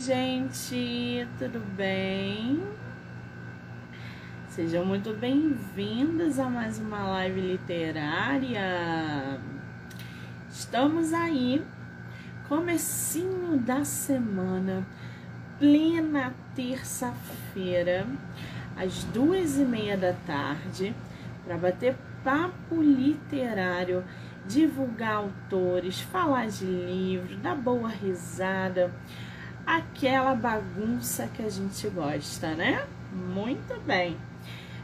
gente, tudo bem? Sejam muito bem-vindas a mais uma live literária. Estamos aí, comecinho da semana, plena terça-feira, às duas e meia da tarde, para bater papo literário, divulgar autores, falar de livro, dar boa risada aquela bagunça que a gente gosta, né? Muito bem.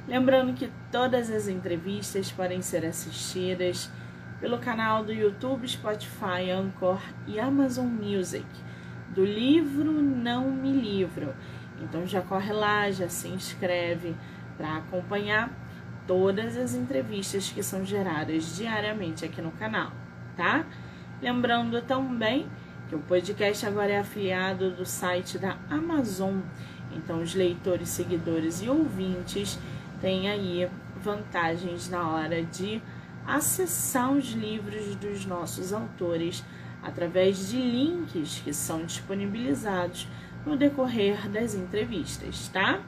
Lembrando que todas as entrevistas podem ser assistidas pelo canal do YouTube, Spotify, Anchor e Amazon Music, do livro Não Me Livro. Então já corre lá, já se inscreve para acompanhar todas as entrevistas que são geradas diariamente aqui no canal, tá? Lembrando também que o podcast agora é afiliado do site da Amazon. Então, os leitores, seguidores e ouvintes têm aí vantagens na hora de acessar os livros dos nossos autores através de links que são disponibilizados no decorrer das entrevistas, tá?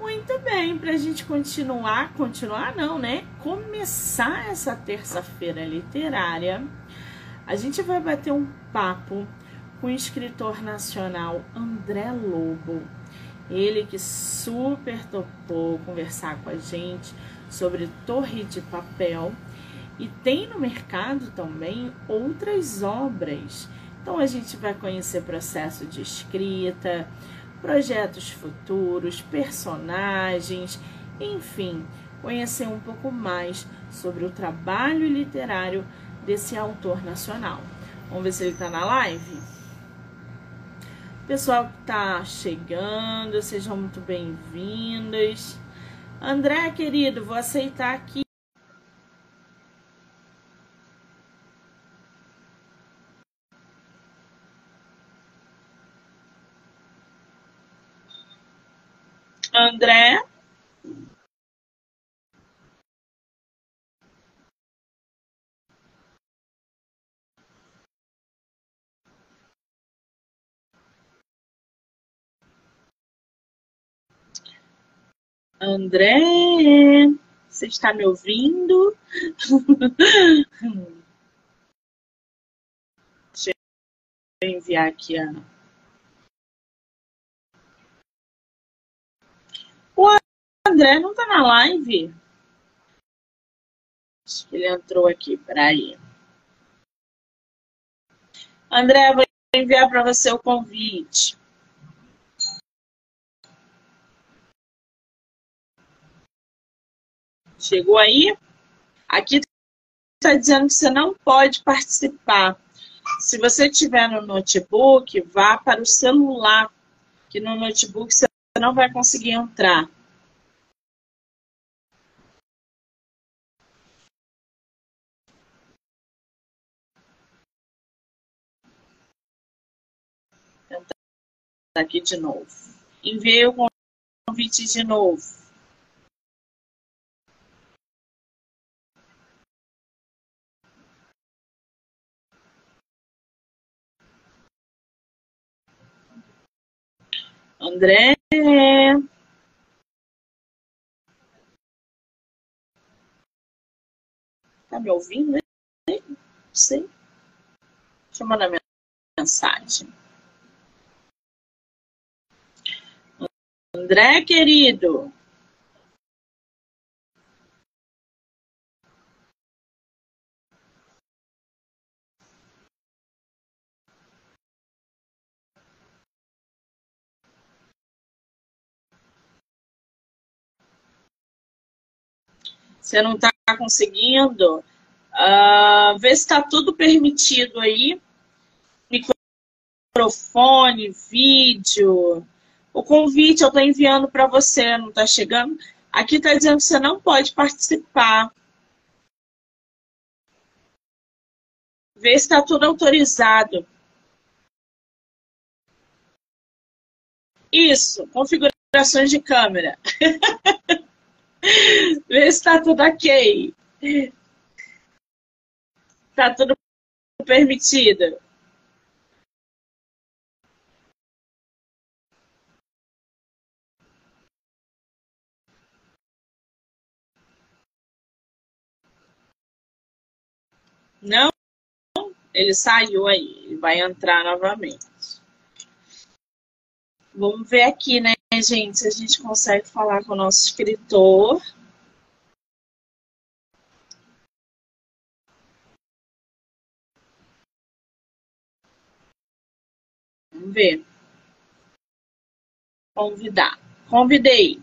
Muito bem, para a gente continuar, continuar não, né? Começar essa terça-feira literária a gente vai bater um papo com o escritor nacional André Lobo. Ele que super topou conversar com a gente sobre Torre de Papel e tem no mercado também outras obras. Então a gente vai conhecer processo de escrita, projetos futuros, personagens, enfim, conhecer um pouco mais sobre o trabalho literário desse autor nacional. Vamos ver se ele está na live? Pessoal que está chegando, sejam muito bem-vindos. André, querido, vou aceitar aqui. André. André, você está me ouvindo? Deixa eu enviar aqui a. O André não está na live? Acho que ele entrou aqui, peraí. André, vou enviar para você o convite. Chegou aí? Aqui está dizendo que você não pode participar. Se você tiver no notebook, vá para o celular, que no notebook você não vai conseguir entrar. Aqui de novo. Enviei o convite de novo. André. Tá me ouvindo? Não sei. Deixa eu mandar mensagem. André, querido. Você não está conseguindo, uh, vê se está tudo permitido aí. Microfone, vídeo. O convite eu estou enviando para você, não está chegando? Aqui está dizendo que você não pode participar. Vê se está tudo autorizado. Isso, configurações de câmera. Vê se tá tudo ok. Tá tudo permitido. Não, ele saiu aí, vai entrar novamente. Vamos ver aqui, né? Gente, se a gente consegue falar com o nosso escritor. Vamos ver. Convidar. Convidei.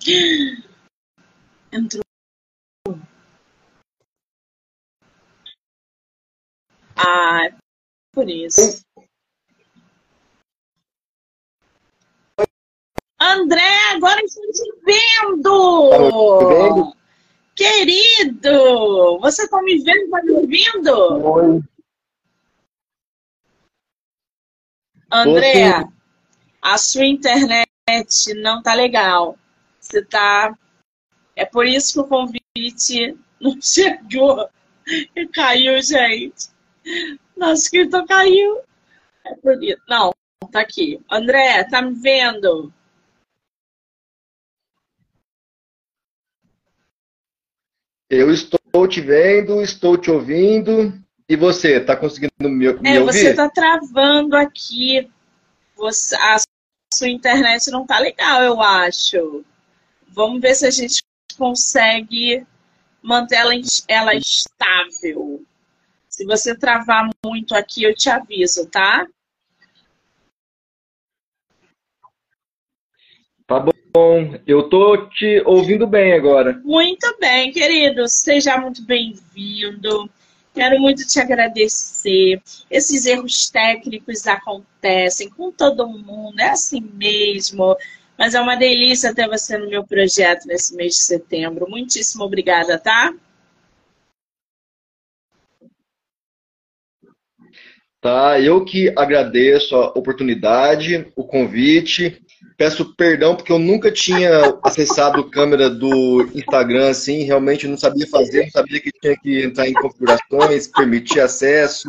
Entrou. Ah, por isso. André, agora estou te vendo! Vendo? Querido, você está me vendo, está me ouvindo? Oi. André, a sua internet não tá legal. Você tá. É por isso que o convite não chegou. Caiu, gente. Nosso escritor caiu. É isso. Não, tá aqui. André, tá me vendo? Eu estou te vendo, estou te ouvindo. E você, está conseguindo me, me é, ouvir? É, você está travando aqui. Você, a sua internet não está legal, eu acho. Vamos ver se a gente consegue manter ela, ela estável. Se você travar muito aqui, eu te aviso, tá? Tá bom, eu tô te ouvindo bem agora. Muito bem, querido. Seja muito bem-vindo. Quero muito te agradecer. Esses erros técnicos acontecem com todo mundo, é assim mesmo. Mas é uma delícia ter você no meu projeto nesse mês de setembro. Muitíssimo obrigada, tá? Tá, eu que agradeço a oportunidade, o convite. Peço perdão porque eu nunca tinha acessado a câmera do Instagram assim, realmente não sabia fazer, não sabia que tinha que entrar em configurações, permitir acesso.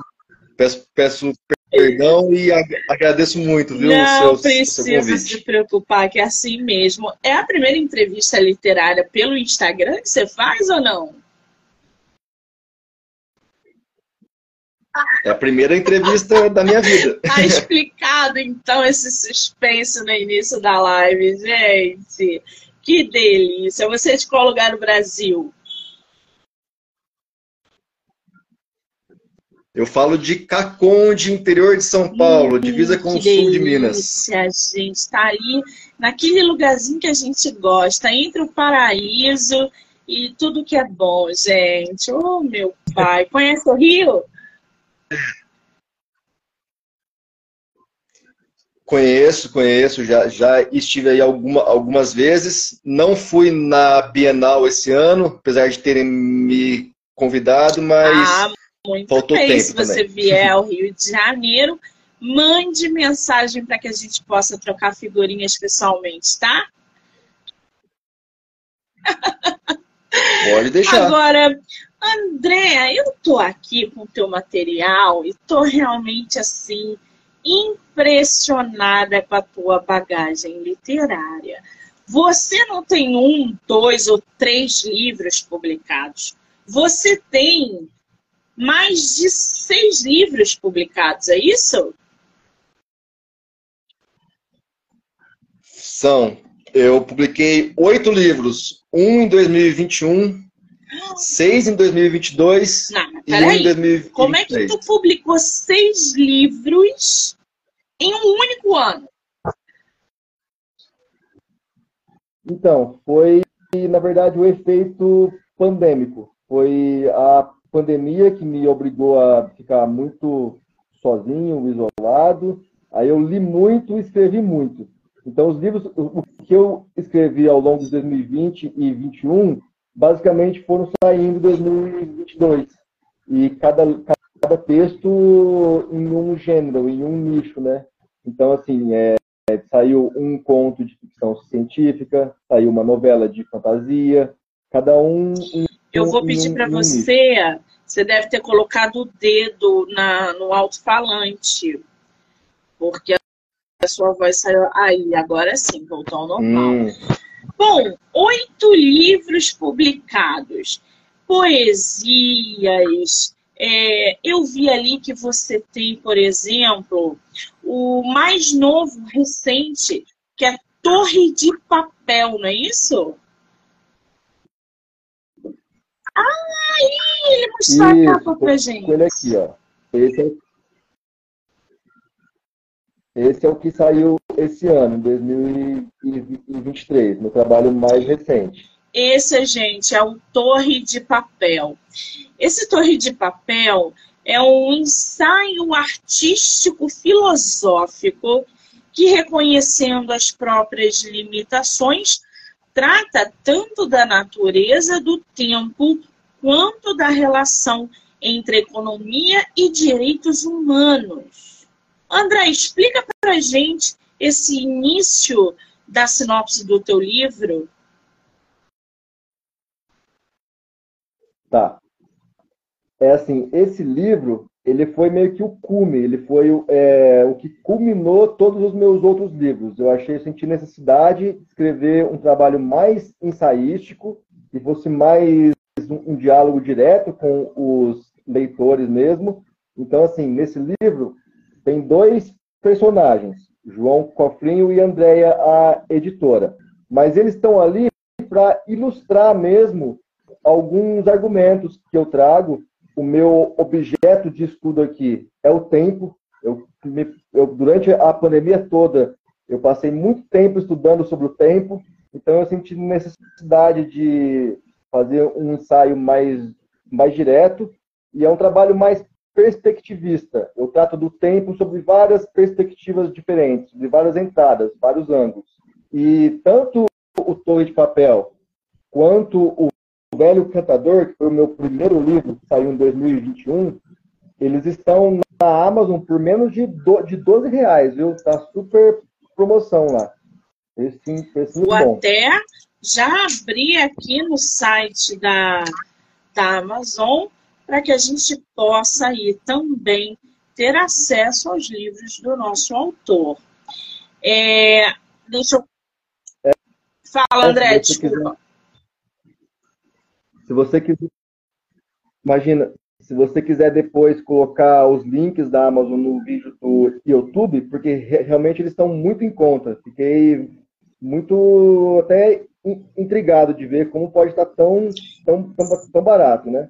Peço, peço perdão e agradeço muito, viu? Não seu, precisa seu se preocupar, que é assim mesmo. É a primeira entrevista literária pelo Instagram que você faz ou não? É a primeira entrevista da minha vida. Tá explicado, então, esse suspense no início da live, gente. Que delícia. Você é de qual lugar do Brasil? Eu falo de Caconde, interior de São Paulo, hum, divisa com o sul de Minas. A gente está aí naquele lugarzinho que a gente gosta, entre o paraíso e tudo que é bom, gente. Oh, meu pai. Conhece o Rio? Conheço, conheço, já, já estive aí alguma, algumas vezes. Não fui na Bienal esse ano, apesar de terem me convidado, mas ah, muito faltou bem. tempo Se você também. vier ao Rio de Janeiro, mande mensagem para que a gente possa trocar figurinhas pessoalmente, tá? Pode deixar. Agora, Andréa, eu tô aqui com o teu material e tô realmente assim impressionada com a tua bagagem literária. Você não tem um, dois ou três livros publicados. Você tem mais de seis livros publicados, é isso? São. Eu publiquei oito livros. Um em 2021, seis em 2022 Não, e um em 2023. Como é que tu publicou seis livros em um único ano? Então, foi, na verdade, o efeito pandêmico. Foi a pandemia que me obrigou a ficar muito sozinho, isolado. Aí eu li muito e escrevi muito. Então, os livros, o que eu escrevi ao longo de 2020 e 2021 basicamente foram saindo em 2022. E cada, cada texto em um gênero, em um nicho, né? Então, assim, é, saiu um conto de ficção científica, saiu uma novela de fantasia, cada um. Em, Eu vou pedir um, para você, nicho. você deve ter colocado o dedo na, no alto-falante, porque a sua voz saiu. Aí, agora sim, voltou ao normal. Hum. Bom, oito livros publicados, poesias. É, eu vi ali que você tem, por exemplo, o mais novo, recente, que é Torre de Papel, não é isso? Ah, ele mostrou a capa pra gente. Ele aqui, ó. Esse é, esse é o que saiu esse ano, 2023, meu trabalho mais recente. Esse, gente, é o Torre de Papel. Esse Torre de Papel é um ensaio artístico filosófico que, reconhecendo as próprias limitações, trata tanto da natureza do tempo quanto da relação entre economia e direitos humanos. André, explica para a gente esse início da sinopse do teu livro. Tá. É assim, esse livro, ele foi meio que o cume, ele foi é, o que culminou todos os meus outros livros. Eu achei, senti necessidade de escrever um trabalho mais ensaístico, que fosse mais um, um diálogo direto com os leitores mesmo. Então, assim, nesse livro tem dois personagens, João Cofrinho e Andréia, a editora. Mas eles estão ali para ilustrar mesmo alguns argumentos que eu trago. O meu objeto de estudo aqui é o tempo. Eu, eu, durante a pandemia toda, eu passei muito tempo estudando sobre o tempo, então eu senti necessidade de fazer um ensaio mais, mais direto e é um trabalho mais perspectivista. Eu trato do tempo sobre várias perspectivas diferentes, de várias entradas, vários ângulos. E tanto o Torre de Papel quanto o Velho Cantador, que foi o meu primeiro livro, que saiu em 2021, eles estão na Amazon por menos de, do, de 12 reais, viu? Tá super promoção lá. Esse, esse Vou bom. até já abri aqui no site da, da Amazon para que a gente possa aí também ter acesso aos livros do nosso autor. É, deixa eu. É, Fala, André, se desculpa. Quiser, se você quiser. Imagina, se você quiser depois colocar os links da Amazon no vídeo do YouTube, porque realmente eles estão muito em conta. Fiquei muito até intrigado de ver como pode estar tão, tão, tão, tão barato, né?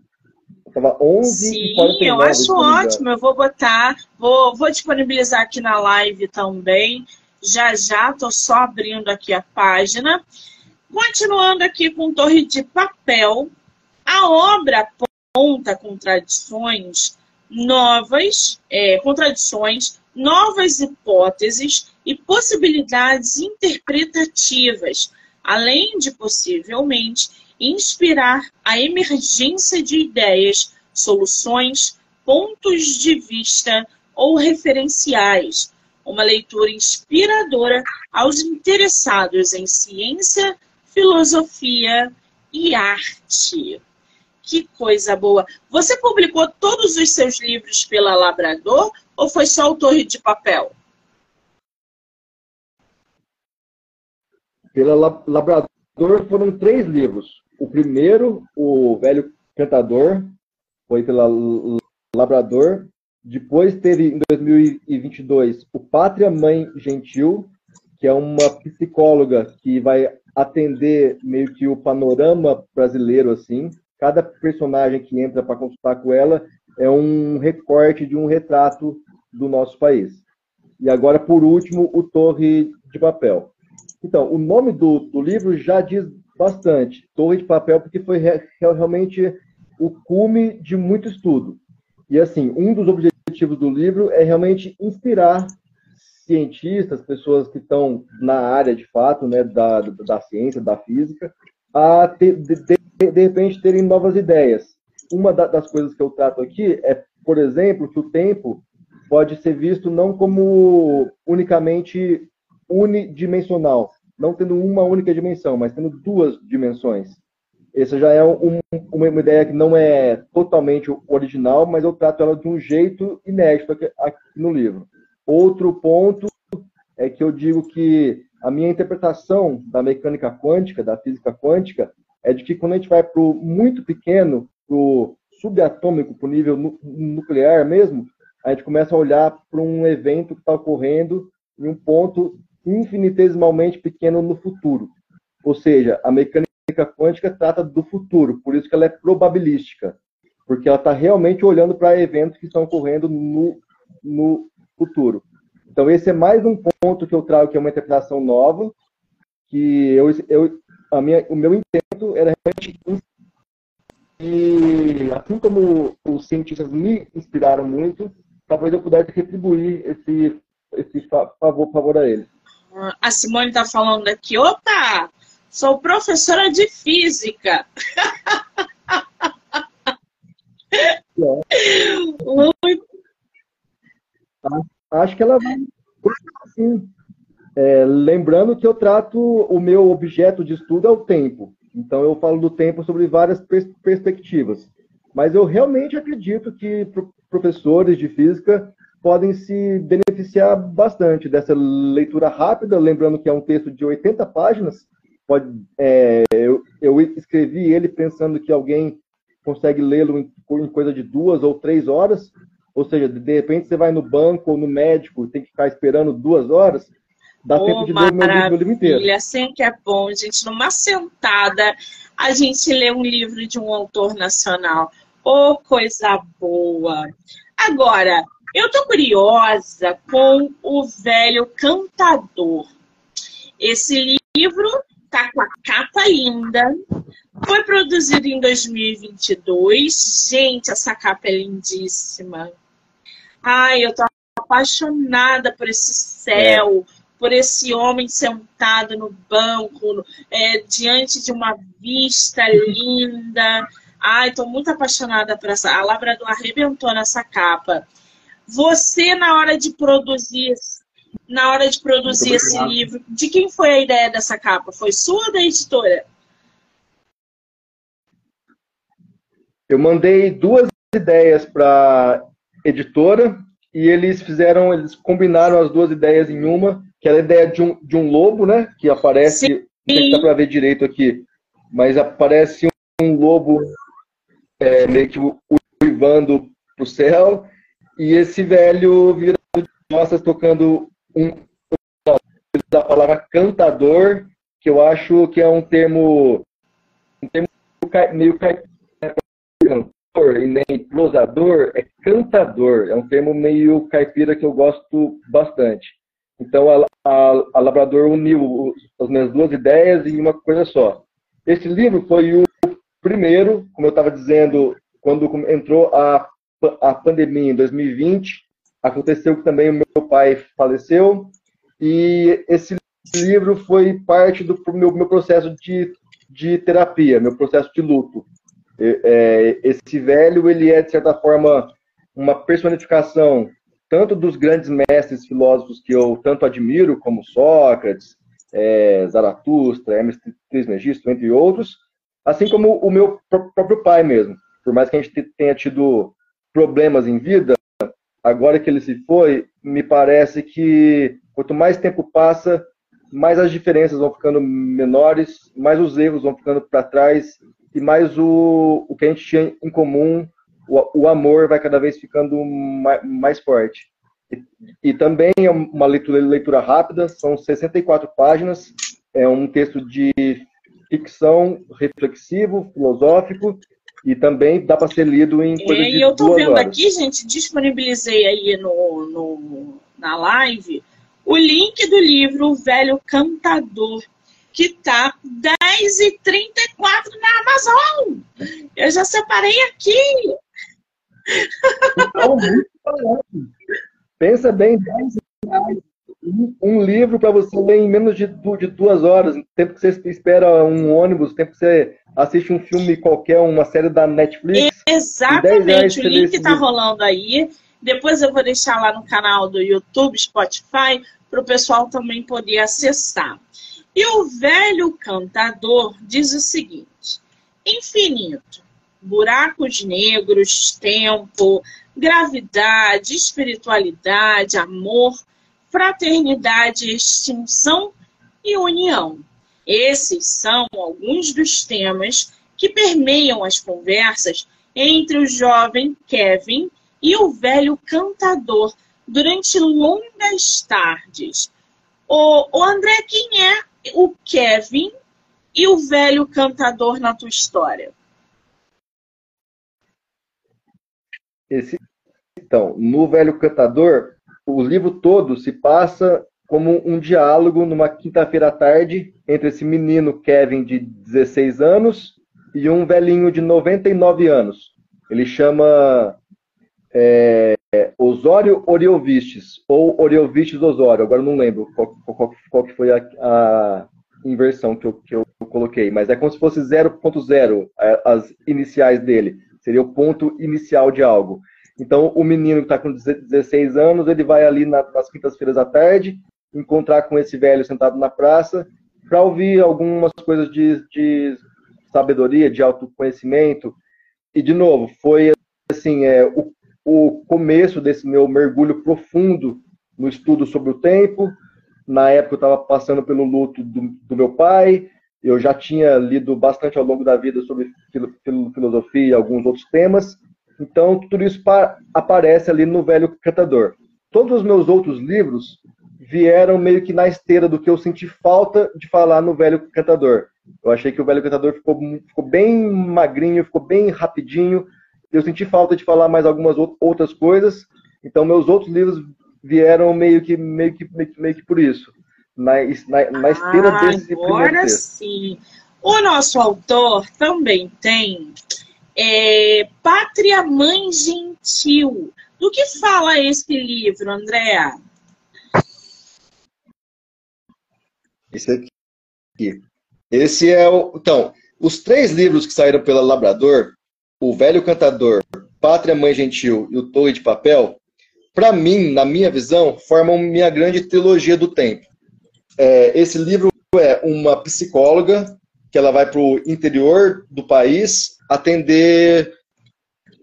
Tava 11 Sim, eu acho ótimo. Eu vou botar, vou, vou disponibilizar aqui na live também. Já já, tô só abrindo aqui a página. Continuando aqui com Torre de Papel, a obra aponta contradições novas, é, contradições, novas hipóteses e possibilidades interpretativas, além de possivelmente inspirar a emergência de ideias, soluções, pontos de vista ou referenciais. Uma leitura inspiradora aos interessados em ciência, filosofia e arte. Que coisa boa! Você publicou todos os seus livros pela Labrador ou foi só o Torre de Papel? Pela Labrador foram três livros. O primeiro, o Velho Cantador, foi pela Labrador. Depois teve, em 2022, o Pátria Mãe Gentil, que é uma psicóloga que vai atender meio que o panorama brasileiro, assim. Cada personagem que entra para consultar com ela é um recorte de um retrato do nosso país. E agora, por último, o Torre de Papel. Então, o nome do, do livro já diz bastante. Torre de Papel, porque foi re, realmente o cume de muito estudo. E, assim, um dos objetivos do livro é realmente inspirar cientistas, pessoas que estão na área de fato, né, da, da ciência, da física, a ter, de, de, de repente terem novas ideias. Uma da, das coisas que eu trato aqui é, por exemplo, que o tempo pode ser visto não como unicamente unidimensional, não tendo uma única dimensão, mas tendo duas dimensões. Essa já é um, uma ideia que não é totalmente original, mas eu trato ela de um jeito inédito aqui, aqui no livro. Outro ponto é que eu digo que a minha interpretação da mecânica quântica, da física quântica, é de que quando a gente vai para o muito pequeno, para o subatômico, para o nível nuclear mesmo, a gente começa a olhar para um evento que está ocorrendo em um ponto infinitesimalmente pequeno no futuro. Ou seja, a mecânica quântica trata do futuro, por isso que ela é probabilística, porque ela está realmente olhando para eventos que estão ocorrendo no, no futuro. Então, esse é mais um ponto que eu trago, que é uma interpretação nova, que eu, eu a minha, o meu intento era realmente e assim como os cientistas me inspiraram muito, talvez eu pudesse retribuir esse, esse favor, favor a eles. A Simone está falando aqui, opa, sou professora de física. Acho que ela vai. É, lembrando que eu trato o meu objeto de estudo é o tempo. Então eu falo do tempo sobre várias pers perspectivas. Mas eu realmente acredito que professores de física podem se beneficiar bastante dessa leitura rápida, lembrando que é um texto de 80 páginas. Pode, é, eu, eu, escrevi ele pensando que alguém consegue lê-lo em, em coisa de duas ou três horas, ou seja, de repente você vai no banco ou no médico e tem que ficar esperando duas horas, dá oh, tempo de ler o meu, meu livro inteiro. Assim que é bom, gente, numa sentada, a gente lê um livro de um autor nacional. Oh, coisa boa! Agora, eu tô curiosa com o velho cantador. Esse livro tá com a capa linda. Foi produzido em 2022. Gente, essa capa é lindíssima. Ai, eu tô apaixonada por esse céu, por esse homem sentado no banco, é, diante de uma vista linda. Ai, tô muito apaixonada por essa. A Labrador arrebentou nessa capa. Você, na hora de produzir, na hora de produzir esse livro, de quem foi a ideia dessa capa? Foi sua ou da editora? Eu mandei duas ideias para editora e eles fizeram, eles combinaram as duas ideias em uma, que era a ideia de um, de um lobo, né? Que aparece, Sim. não sei se dá para ver direito aqui, mas aparece um lobo é, meio que uivando pro céu e esse velho vira costas tocando um a palavra cantador, que eu acho que é um termo, um termo meio cantor e nem prosador, é cantador. É um termo meio caipira que eu gosto bastante. Então, a, a, a Labrador uniu as minhas duas ideias em uma coisa só. Esse livro foi o primeiro, como eu estava dizendo, quando entrou a, a pandemia em 2020, aconteceu que também o meu pai faleceu, e esse livro foi parte do meu, meu processo de, de terapia, meu processo de luto. É, esse velho, ele é, de certa forma, uma personificação tanto dos grandes mestres filósofos que eu tanto admiro, como Sócrates, é, Zaratustra, Hermes Trismegisto, entre outros, assim como o meu próprio pai mesmo. Por mais que a gente tenha tido problemas em vida, agora que ele se foi, me parece que quanto mais tempo passa, mais as diferenças vão ficando menores, mais os erros vão ficando para trás e mais o, o que a gente tinha em comum, o, o amor vai cada vez ficando mais, mais forte. E, e, também é uma leitura, leitura rápida, são 64 páginas, é um texto de ficção reflexivo, filosófico, e também dá para ser lido em coisa é, de eu estou vendo horas. aqui, gente, disponibilizei aí no, no, na live o link do livro O Velho Cantador, que tá 10,34 na Amazon. Eu já separei aqui. Então, Pensa bem, 10 reais. Um livro para você ler em menos de, de duas horas, tempo que você espera um ônibus, tempo que você assiste um filme qualquer, uma série da Netflix. Exatamente, o link está rolando aí. Depois eu vou deixar lá no canal do YouTube, Spotify, para o pessoal também poder acessar. E o velho cantador diz o seguinte: infinito, buracos negros, tempo, gravidade, espiritualidade, amor, fraternidade, extinção e união. Esses são alguns dos temas que permeiam as conversas entre o jovem Kevin e o velho cantador durante longas tardes. O, o André, quem é o Kevin e o velho cantador na tua história? Esse, então, no Velho Cantador, o livro todo se passa como um diálogo numa quinta-feira à tarde entre esse menino Kevin de 16 anos e um velhinho de 99 anos. Ele chama é, Osório Oriovistes, ou Oriovistes Osório, agora não lembro qual, qual, qual que foi a, a inversão que eu, que eu coloquei, mas é como se fosse 0.0 as iniciais dele, seria o ponto inicial de algo. Então, o menino que está com 16 anos, ele vai ali nas quintas-feiras à tarde, encontrar com esse velho sentado na praça, para ouvir algumas coisas de, de sabedoria, de autoconhecimento. E, de novo, foi assim, é, o, o começo desse meu mergulho profundo no estudo sobre o tempo. Na época, eu estava passando pelo luto do, do, meu pai. Eu já tinha lido bastante ao longo da vida sobre filosofia e alguns outros temas. Então, tudo isso aparece ali no Velho Cantador. Todos os meus outros livros vieram meio que na esteira do que eu senti falta de falar no Velho Cantador. Eu achei que o Velho Cantador ficou, ficou bem magrinho, ficou bem rapidinho. Eu senti falta de falar mais algumas outras coisas. Então, meus outros livros vieram meio que, meio que, meio que, meio que por isso. Na, na, na esteira ah, desse agora sim. O nosso autor também tem é, Pátria Mãe Gentil. Do que fala esse livro, Andréa? Esse aqui. Esse é o. Então, os três livros que saíram pela Labrador, O Velho Cantador, Pátria Mãe Gentil e O Torre de Papel, para mim, na minha visão, formam minha grande trilogia do tempo. É, esse livro é uma psicóloga que ela vai para o interior do país atender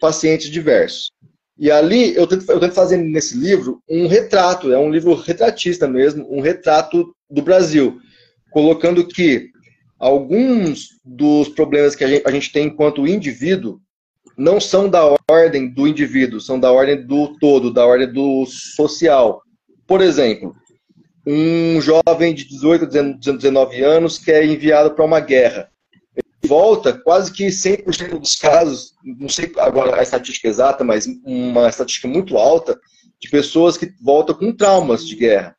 pacientes diversos. E ali eu tento, eu tento fazer nesse livro um retrato, é um livro retratista mesmo, um retrato do Brasil, colocando que alguns dos problemas que a gente, a gente tem enquanto indivíduo não são da ordem do indivíduo, são da ordem do todo, da ordem do social. Por exemplo, um jovem de 18, 19 anos que é enviado para uma guerra. Volta, quase que 100% dos casos, não sei agora a estatística exata, mas uma estatística muito alta, de pessoas que voltam com traumas de guerra.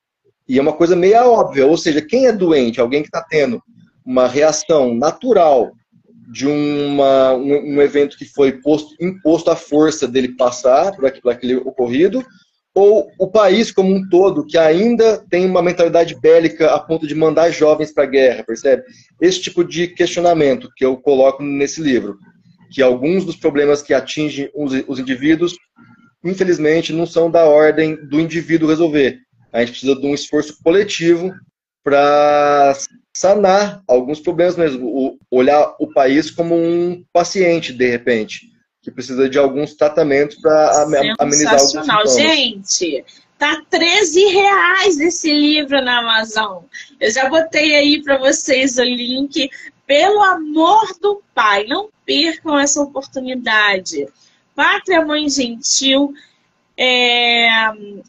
E é uma coisa meio óbvia, ou seja, quem é doente, alguém que está tendo uma reação natural de uma, um, um, evento que foi posto, imposto à força dele passar por por aquele ocorrido, ou o país como um todo, que ainda tem uma mentalidade bélica a ponto de mandar jovens para a guerra, percebe? Esse tipo de questionamento que eu coloco nesse livro, que alguns dos problemas que atingem os, os indivíduos, infelizmente, não são da ordem do indivíduo resolver, a gente precisa de um esforço coletivo para sanar alguns problemas mesmo. O, olhar o país como um paciente, de repente, que precisa de alguns tratamentos para amenizar alguns sintomas. Gente, tá 13 reais esse livro na Amazon. Eu já botei aí para vocês o link. Pelo amor do Pai, não percam essa oportunidade. Pátria Mãe Gentil é,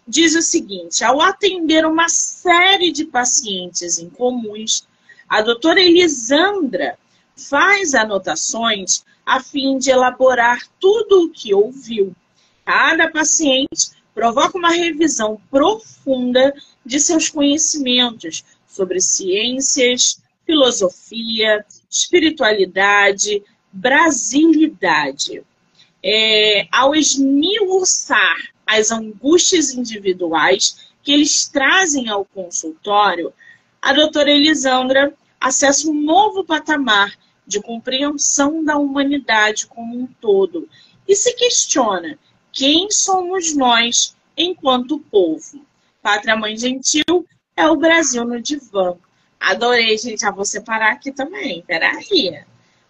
diz o seguinte: ao atender uma série de pacientes incomuns, a doutora Elisandra faz anotações a fim de elaborar tudo o que ouviu. Cada paciente provoca uma revisão profunda de seus conhecimentos sobre ciências, filosofia, espiritualidade, brasilidade. É, ao esmiuçar as angústias individuais que eles trazem ao consultório, a doutora Elisandra acessa um novo patamar de compreensão da humanidade como um todo e se questiona quem somos nós enquanto povo. Pátria Mãe Gentil é o Brasil no divã. Adorei, gente. Já vou separar aqui também. Peraí.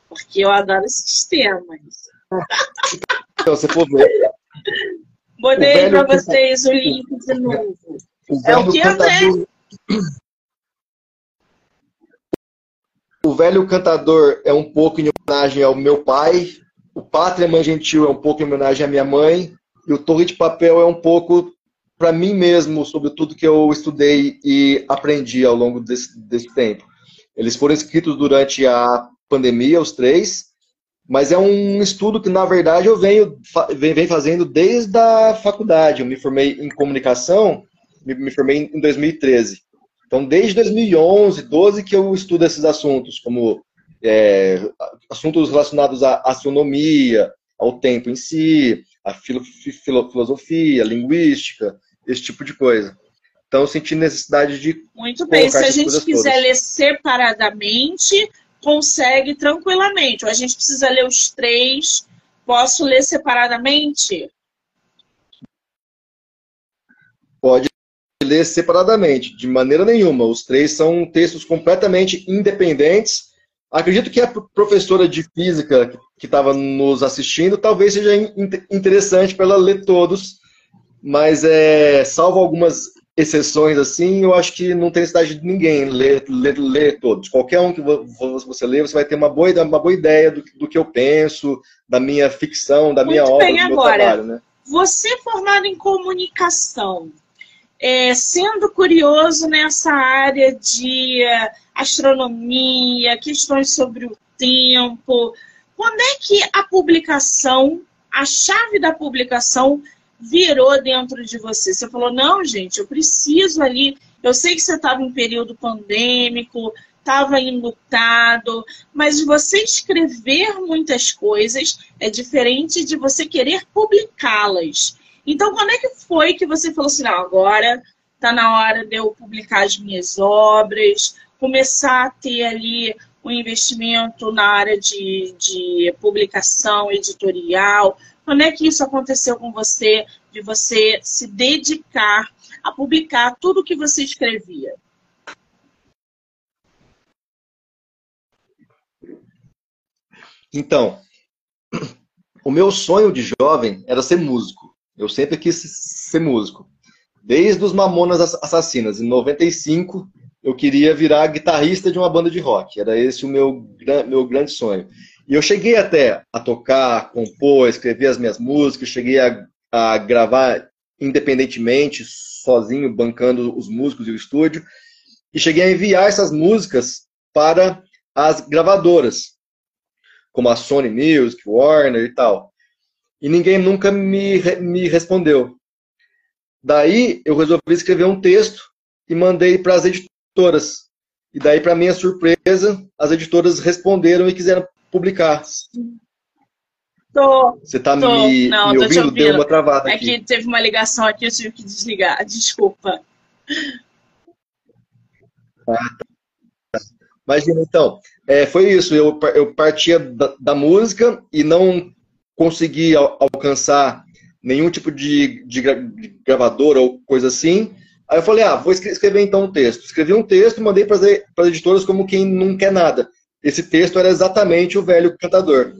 Porque eu adoro esses temas. Então, você for ver, Botei para vocês o link de novo. O é o que, cantador... O velho cantador é um pouco em homenagem ao meu pai, o Pátria Mãe Gentil é um pouco em homenagem à minha mãe, e o Torre de Papel é um pouco para mim mesmo, sobre tudo que eu estudei e aprendi ao longo desse, desse tempo. Eles foram escritos durante a pandemia, os três, mas é um estudo que, na verdade, eu venho, venho fazendo desde a faculdade. Eu me formei em comunicação, me, me formei em 2013. Então, desde 2011, 12 que eu estudo esses assuntos, como é, assuntos relacionados à astronomia, ao tempo em si, a filo, filo, filosofia, linguística, esse tipo de coisa. Então, eu senti necessidade de. Muito bem, se a gente quiser todas. ler separadamente, consegue tranquilamente. Ou a gente precisa ler os três. Posso ler separadamente? Pode ler separadamente, de maneira nenhuma. Os três são textos completamente independentes. Acredito que a professora de física que estava nos assistindo talvez seja interessante para ela ler todos, mas é, salvo algumas exceções assim, eu acho que não tem necessidade de ninguém ler, ler, ler todos. Qualquer um que você ler, você vai ter uma boa, uma boa ideia do, do que eu penso, da minha ficção, da minha Muito obra, bem, do meu agora, trabalho. Né? Você formado em comunicação, é, sendo curioso nessa área de uh, astronomia, questões sobre o tempo, quando é que a publicação, a chave da publicação virou dentro de você? Você falou, não, gente, eu preciso ali. Eu sei que você estava em período pandêmico, estava enlutado, mas você escrever muitas coisas é diferente de você querer publicá-las. Então, quando é que foi que você falou assim, não, agora está na hora de eu publicar as minhas obras, começar a ter ali um investimento na área de, de publicação editorial, quando é que isso aconteceu com você, de você se dedicar a publicar tudo o que você escrevia? Então, o meu sonho de jovem era ser músico. Eu sempre quis ser músico. Desde os Mamonas Assassinas, em 95, eu queria virar guitarrista de uma banda de rock. Era esse o meu, meu grande sonho. E eu cheguei até a tocar, compor, escrever as minhas músicas, cheguei a, a gravar independentemente, sozinho, bancando os músicos e o estúdio, e cheguei a enviar essas músicas para as gravadoras, como a Sony Music, Warner e tal. E ninguém nunca me, me respondeu. Daí eu resolvi escrever um texto e mandei para as editoras. E daí, para minha surpresa, as editoras responderam e quiseram publicar. Tô. Você tá tô. me, Não, me ouvindo? ouvindo? Deu uma travada é aqui. Que teve uma ligação aqui, eu tive que desligar. Desculpa. Ah, tá. Imagina, então, é, foi isso. Eu, eu partia da, da, música e não consegui al alcançar nenhum tipo de, de, de gravadora ou coisa assim. Aí eu falei, ah, vou escrever então um texto. Escrevi um texto, mandei para as editoras como quem não quer nada. Esse texto era exatamente o velho cantador.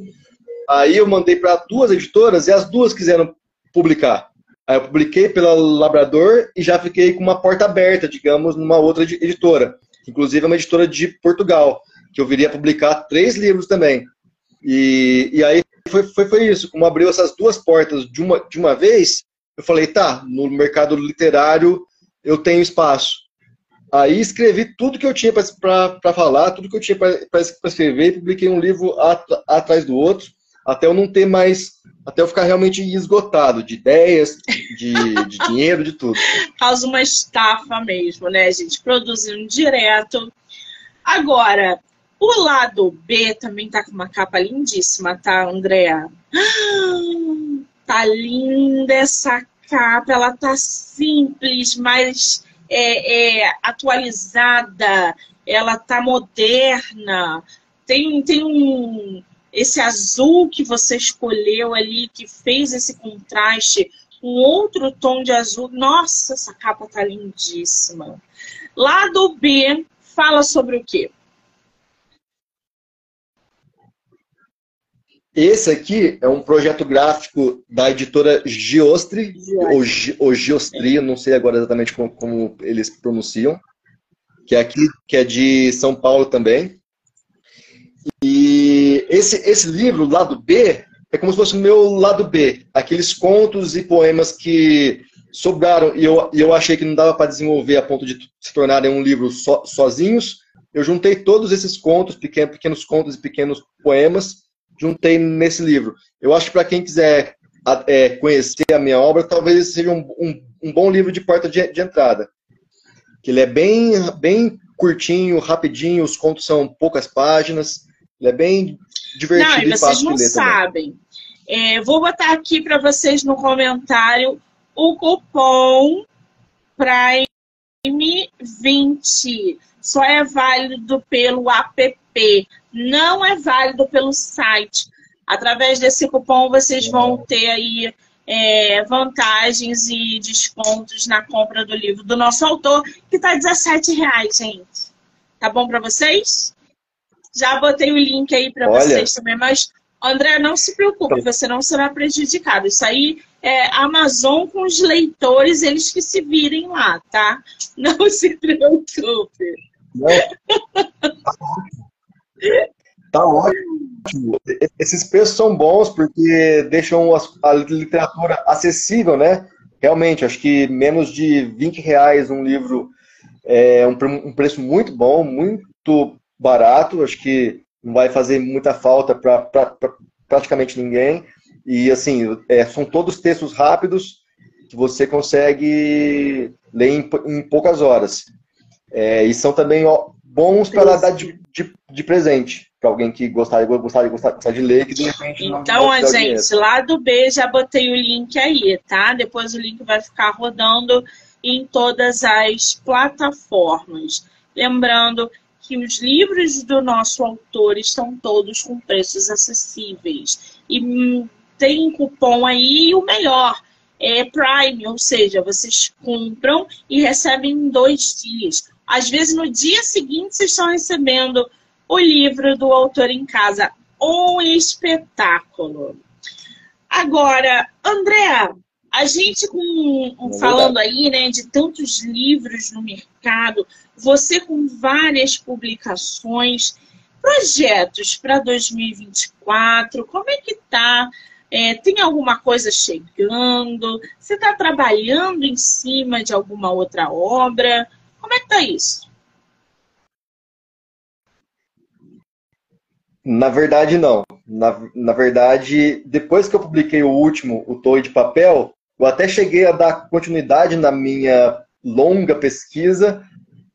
Aí eu mandei para duas editoras e as duas quiseram publicar. Aí eu publiquei pela Labrador e já fiquei com uma porta aberta, digamos, numa outra editora. Inclusive é uma editora de Portugal, que eu viria publicar três livros também. E, e aí foi, foi, foi isso. Como abriu essas duas portas de uma, de uma vez, eu falei, tá, no mercado literário eu tenho espaço. Aí escrevi tudo que eu tinha para falar, tudo que eu tinha para escrever, publiquei um livro at, atrás do outro, até eu não ter mais, até eu ficar realmente esgotado de ideias, de, de dinheiro, de tudo. Causa uma estafa mesmo, né, gente? Produzindo direto. Agora, o lado B também tá com uma capa lindíssima, tá, Andréa? tá linda essa capa, ela tá simples, mas é, é, atualizada, ela tá moderna. Tem, tem um, esse azul que você escolheu ali, que fez esse contraste, um outro tom de azul. Nossa, essa capa tá lindíssima. Lado B fala sobre o quê? Esse aqui é um projeto gráfico da editora Giostre, ou, ou Giostri, não sei agora exatamente como, como, eles pronunciam, que é aqui, que é de São Paulo também. E esse, esse livro, lado B, é como se fosse o meu lado B, aqueles contos e poemas que sobraram e eu, eu achei que não dava para desenvolver a ponto de se tornarem um livro so, sozinhos. Eu juntei todos esses contos, pequenos, pequenos contos e pequenos poemas, juntei nesse livro. Eu acho que para quem quiser é, conhecer a minha obra, talvez seja um, um, um bom livro de porta de, de, entrada. Que ele é bem, bem curtinho, rapidinho, os contos são poucas páginas, ele é bem divertido não, e, e fácil de ler. Vocês não sabem. É, vou botar aqui para vocês no comentário o cupom Prime 20 só é válido pelo app, não é válido pelo site. Através desse cupom vocês vão ter aí é, vantagens e descontos na compra do livro do nosso autor, que está R$17,00, gente. Tá bom para vocês? Já botei o link aí para vocês também, mas André, não se preocupe, você não será prejudicado. Isso aí é Amazon com os leitores, eles que se virem lá, tá? Não se preocupe. Tá ótimo. Esses preços são bons porque deixam a literatura acessível, né? Realmente, acho que menos de 20 reais um livro é um preço muito bom, muito barato. Acho que não vai fazer muita falta para pra, pra, praticamente ninguém. E assim, é, são todos textos rápidos que você consegue ler em, em poucas horas. É, e são também bons para dar de, de, de presente para alguém que gostar, gostar, gostar, gostar de ler, que de repente Então, a gente, lá do B já botei o link aí, tá? Depois o link vai ficar rodando em todas as plataformas. Lembrando que os livros do nosso autor estão todos com preços acessíveis. E hum, tem cupom aí, e o melhor é Prime, ou seja, vocês compram e recebem em dois dias. Às vezes, no dia seguinte, vocês estão recebendo o livro do autor em casa. Um espetáculo. Agora, André, a gente com, falando aí, né, de tantos livros no mercado, você com várias publicações, projetos para 2024, como é que tá? É, tem alguma coisa chegando? Você está trabalhando em cima de alguma outra obra? Como é que tá isso? Na verdade, não. Na, na verdade, depois que eu publiquei o último, o Torre de Papel, eu até cheguei a dar continuidade na minha longa pesquisa,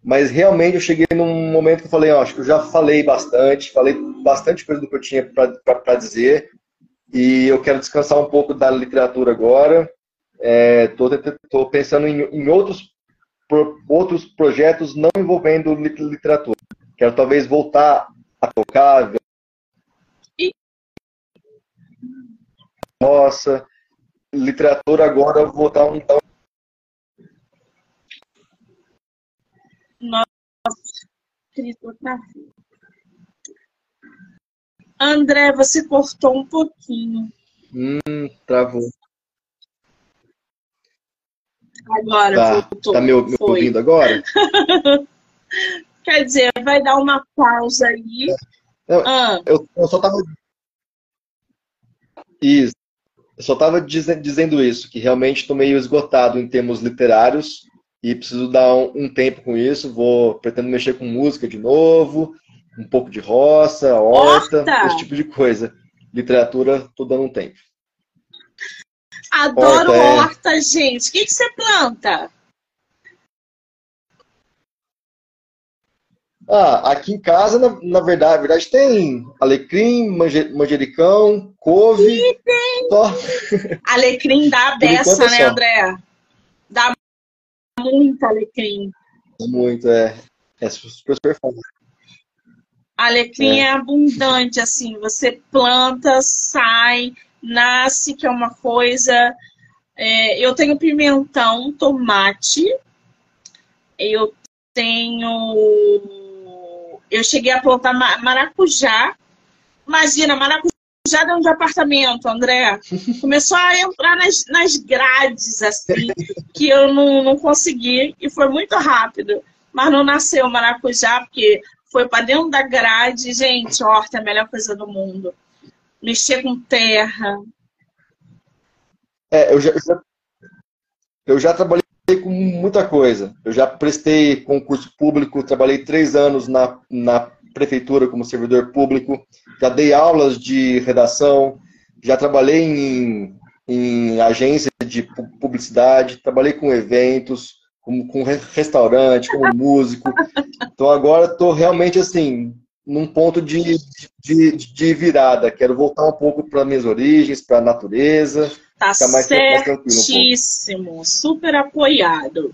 mas realmente eu cheguei num momento que eu falei, ó, acho que eu já falei bastante, falei bastante coisa do que eu tinha para dizer, e eu quero descansar um pouco da literatura agora. Estou é, pensando em, em outros, outros projetos não envolvendo literatura. Quero talvez voltar a tocar. Nossa, literatura agora vou dar um. Nossa, André, você cortou um pouquinho. Hum, travou. Agora tá, voltou. Tá me, me ouvindo agora? Quer dizer, vai dar uma pausa aí. Eu, ah. eu, eu só tava. Isso. Eu só estava dizendo isso, que realmente estou meio esgotado em termos literários e preciso dar um, um, tempo com isso. Vou pretendo mexer com música de novo, um pouco de roça, horta, horta. esse tipo de coisa. Literatura, estou dando um tempo. Adoro horta, é... horta gente. O que, que você planta? Ah, aqui em casa, na, na verdade, na verdade, tem alecrim, manjericão, couve. E tem. Só... Alecrim dá beça, né, André? Dá muito alecrim. Muito, é. É super, super fácil. Alecrim é. é abundante, assim, você planta, sai, nasce, que é uma coisa. É, eu tenho pimentão, tomate, eu tenho eu cheguei a plantar maracujá. Imagina, maracujá já dentro de apartamento, André. Começou a entrar nas, nas grades, assim, que eu não, não consegui, e foi muito rápido. Mas não nasceu maracujá, porque foi para dentro da grade. Gente, horta é a melhor coisa do mundo. Mexer com terra. É, eu já, eu já trabalhei com muita coisa. Eu já prestei concurso público, trabalhei três anos na, na prefeitura como servidor público, já dei aulas de redação, já trabalhei em, em agência de publicidade, trabalhei com eventos, como, com restaurante, como músico. Então agora estou realmente assim, num ponto de, de, de, virada. Quero voltar um pouco para minhas origens, para a natureza. Tá mais, certíssimo, um super apoiado.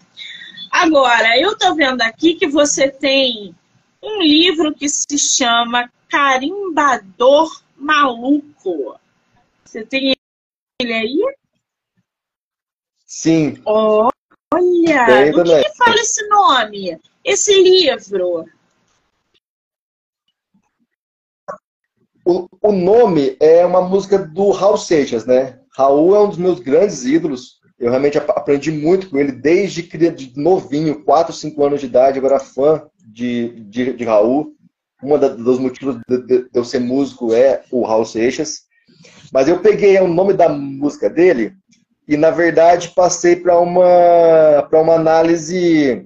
Agora, eu tô vendo aqui que você tem um livro que se chama Carimbador Maluco. Você tem ele aí? Sim. Olha, o que, que fala esse nome? Esse livro? O, o nome é uma música do Raul Seixas, né? Raul é um dos meus grandes ídolos. Eu realmente aprendi muito com ele desde de novinho, 4, 5 anos de idade. Era fã de, de, de Raul. Um dos motivos de, eu ser músico é o Raul Seixas. Mas eu peguei o nome da música dele e, na verdade, passei para uma, uma análise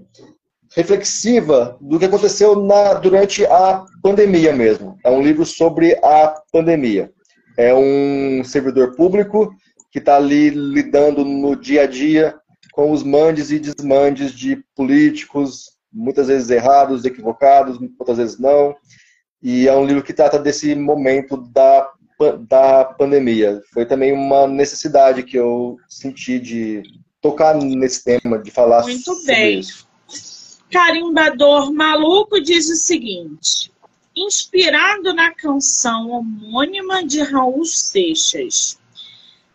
reflexiva do que aconteceu na, durante a pandemia mesmo. É um livro sobre a pandemia. É um servidor público que está ali lidando no dia a dia com os mandes e desmandes de políticos, muitas vezes errados, equivocados, outras vezes não. E é um livro que trata desse momento da, da pandemia. Foi também uma necessidade que eu senti de tocar nesse tema, de falar Muito sobre bem. isso. Carimbador Maluco diz o seguinte: inspirado na canção homônima de Raul Seixas.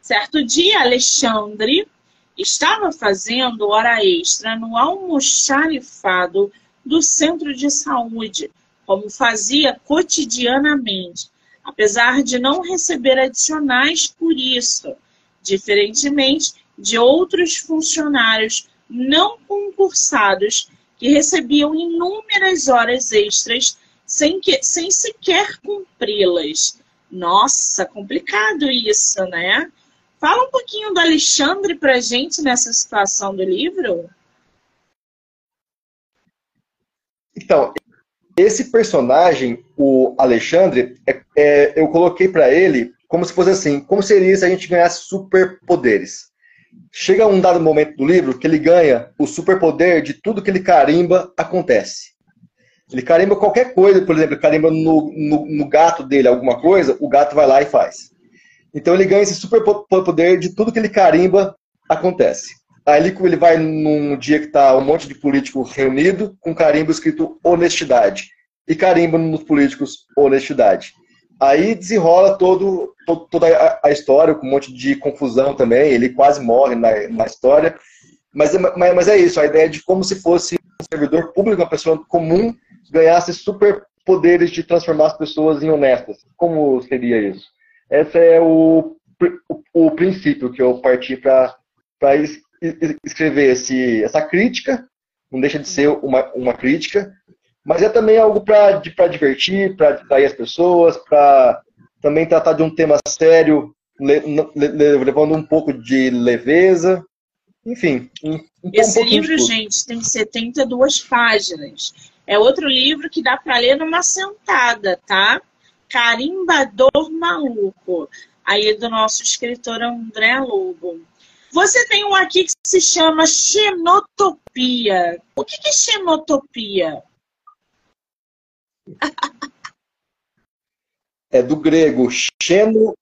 Certo dia, Alexandre estava fazendo hora extra no almoxarifado do centro de saúde, como fazia cotidianamente, apesar de não receber adicionais por isso, diferentemente de outros funcionários não concursados que recebiam inúmeras horas extras sem, que, sem sequer cumpri-las. Nossa, complicado isso, né? Fala um pouquinho do Alexandre para gente nessa situação do livro. Então, esse personagem, o Alexandre, é, é, eu coloquei para ele como se fosse assim, como seria se a gente ganhasse superpoderes. Chega um dado momento do livro que ele ganha o superpoder de tudo que ele carimba acontece. Ele carimba qualquer coisa, por exemplo, carimba no, no, no gato dele alguma coisa, o gato vai lá e faz. Então ele ganha esse super poder de tudo que ele carimba acontece. Aí ele, ele vai num dia que está um monte de político reunido com carimbo escrito honestidade. E carimba nos políticos honestidade. Aí desenrola todo, todo toda a, história, com um monte de confusão também. Ele quase morre na, na história. Mas, mas, mas é isso, a ideia de como se fosse um servidor público, uma pessoa comum, ganhasse super poderes de transformar as pessoas em honestas. Como seria isso? Esse é o, o, o princípio que eu parti para escrever esse, essa crítica, não deixa de ser uma, uma crítica, mas é também algo para divertir, para distrair as pessoas, para também tratar de um tema sério, le, le, levando um pouco de leveza. Enfim. Um, um Esse livro, gente, tem 72 páginas. É outro livro que dá para ler numa sentada, tá? Carimbador Maluco, aí do nosso escritor André Lobo. Você tem um aqui que se chama Xenotopia. O que é xenotopia? É do grego. Xeno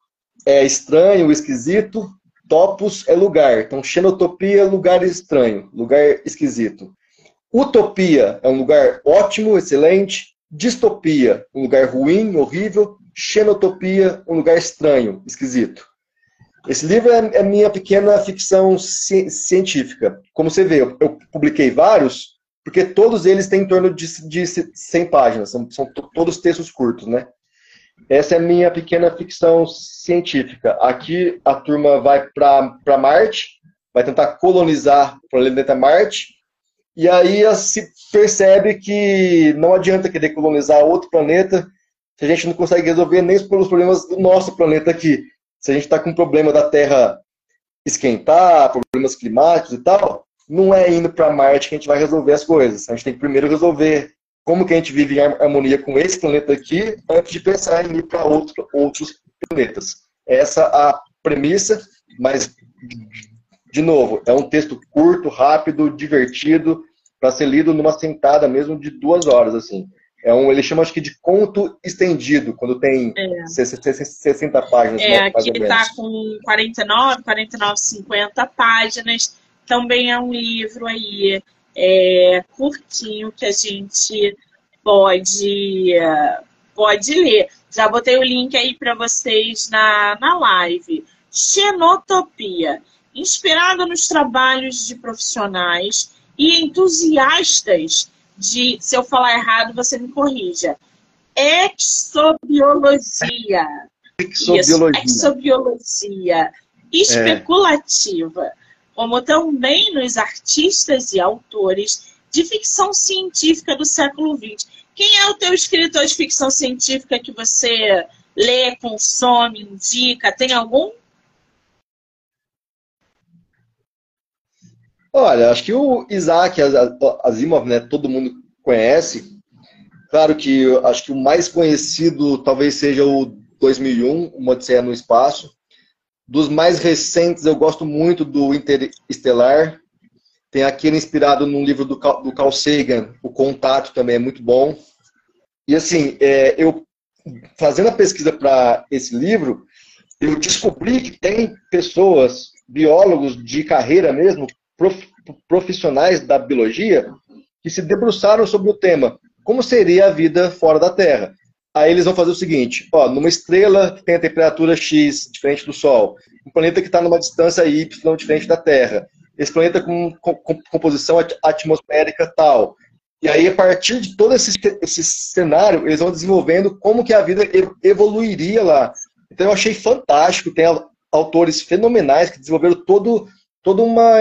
é estranho, esquisito. Topos é lugar. Então, xenotopia é lugar estranho, lugar esquisito. Utopia é um lugar ótimo, excelente distopia, um lugar ruim, horrível, xenotopia, um lugar estranho, esquisito. Esse livro é, é minha pequena ficção ci científica. Como você vê, eu, publiquei vários, porque todos eles têm em torno de, de 100 páginas, são, são todos textos curtos, né? Essa é a minha pequena ficção científica. Aqui a turma vai para Marte, vai tentar colonizar o planeta Marte, e aí se percebe que não adianta querer colonizar outro planeta se a gente não consegue resolver nem pelos problemas do nosso planeta aqui. Se a gente está com problema da Terra esquentar, problemas climáticos e tal, não é indo para Marte que a gente vai resolver as coisas. A gente tem que primeiro resolver como que a gente vive em harmonia com esse planeta aqui, antes de pensar em ir para outro, outros planetas. Essa a premissa, mas, de novo, é um texto curto, rápido, divertido, para ser lido numa sentada mesmo de duas horas, assim. É um, ele chama acho que de conto estendido, quando tem é. 60 páginas. É, aqui está com 49, 49, 50 páginas. Também é um livro aí é, curtinho que a gente pode, pode ler. Já botei o link aí para vocês na, na live. Xenotopia, inspirada nos trabalhos de profissionais e entusiastas de, se eu falar errado, você me corrija. Exobiologia. Exobiologia. Isso, exobiologia. É. Especulativa. É. Como também nos artistas e autores de ficção científica do século XX. Quem é o teu escritor de ficção científica que você lê, consome, indica? Tem algum? Olha, acho que o Isaac Asimov, né, todo mundo conhece. Claro que acho que o mais conhecido talvez seja o 2001, Uma Odisseia no Espaço. Dos mais recentes, eu gosto muito do Interestelar. Tem aquele inspirado num livro do Carl Sagan, O Contato, também é muito bom. E assim, é, eu fazendo a pesquisa para esse livro, eu descobri que tem pessoas, biólogos de carreira mesmo, profissionais da biologia que se debruçaram sobre o tema como seria a vida fora da Terra. Aí eles vão fazer o seguinte: ó, numa estrela que tem a temperatura X diferente do Sol, um planeta que está numa distância Y diferente da Terra, esse planeta com, com, com composição atmosférica tal. E aí, a partir de todo esse, esse cenário, eles vão desenvolvendo como que a vida evoluiria lá. Então, eu achei fantástico. Tem autores fenomenais que desenvolveram todo, toda uma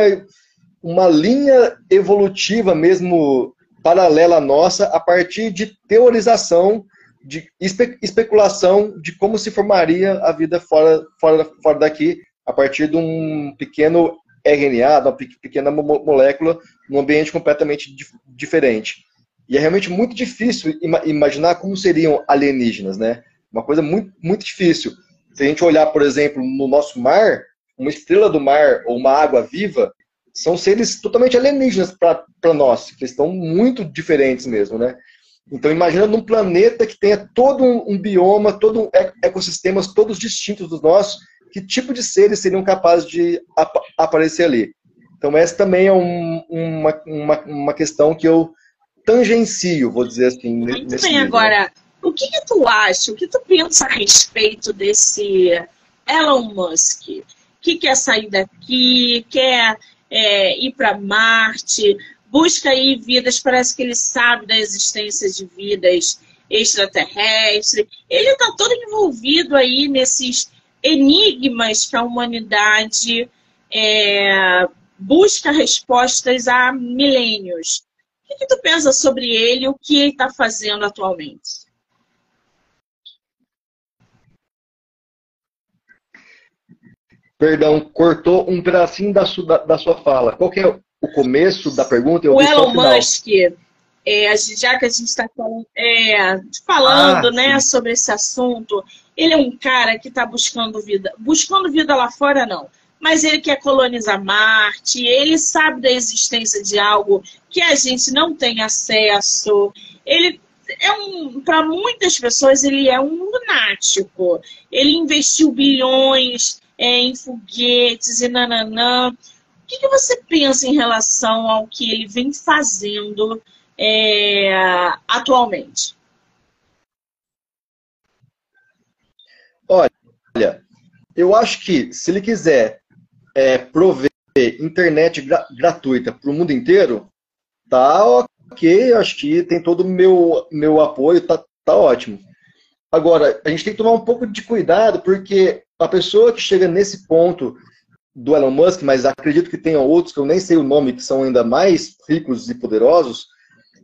uma linha evolutiva mesmo paralela à nossa a partir de teorização, de espe especulação de como se formaria a vida fora, fora, fora daqui a partir de um pequeno RNA, de uma pequena molécula, num ambiente completamente diferente. E é realmente muito difícil imaginar como seriam alienígenas, né? Uma coisa muito, muito difícil. Se a gente olhar, por exemplo, no nosso mar, uma estrela do mar ou uma água viva, são seres totalmente alienígenas para nós, que estão muito diferentes mesmo, né? Então, imagina num planeta que tenha todo um, um bioma, todo um ecossistemas todos distintos dos nossos, que tipo de seres seriam capazes de ap aparecer ali? Então, essa também é um, uma, uma, uma, questão que eu tangencio, vou dizer assim. Muito bem, nível. agora, o que, que tu acha, o que tu pensa a respeito desse Elon Musk? Que quer sair daqui, quer é, ir para Marte, busca aí vidas, parece que ele sabe da existência de vidas extraterrestres. Ele está todo envolvido aí nesses enigmas que a humanidade é, busca respostas há milênios. O que, que tu pensa sobre ele e o que ele está fazendo atualmente? Perdão, cortou um pedacinho da, da, sua fala. Qual é o começo da pergunta? o Elon Musk, é, já que a gente está falando, é, falando ah, né, sobre esse assunto, ele é um cara que está buscando vida. Buscando vida lá fora, não. Mas ele quer colonizar Marte, ele sabe da existência de algo que a gente não tem acesso. Ele é um, para muitas pessoas, ele é um lunático. Ele investiu bilhões é, em foguetes e nananã. O que, que, você pensa em relação ao que ele vem fazendo é, atualmente? Olha, eu acho que se ele quiser é, prover internet gra gratuita para o mundo inteiro, tá ok, acho que tem todo o meu, meu apoio, tá, tá ótimo. Agora, a gente tem que tomar um pouco de cuidado, porque a pessoa que chega nesse ponto do Elon Musk, mas acredito que tenham outros que eu nem sei o nome, que são ainda mais ricos e poderosos,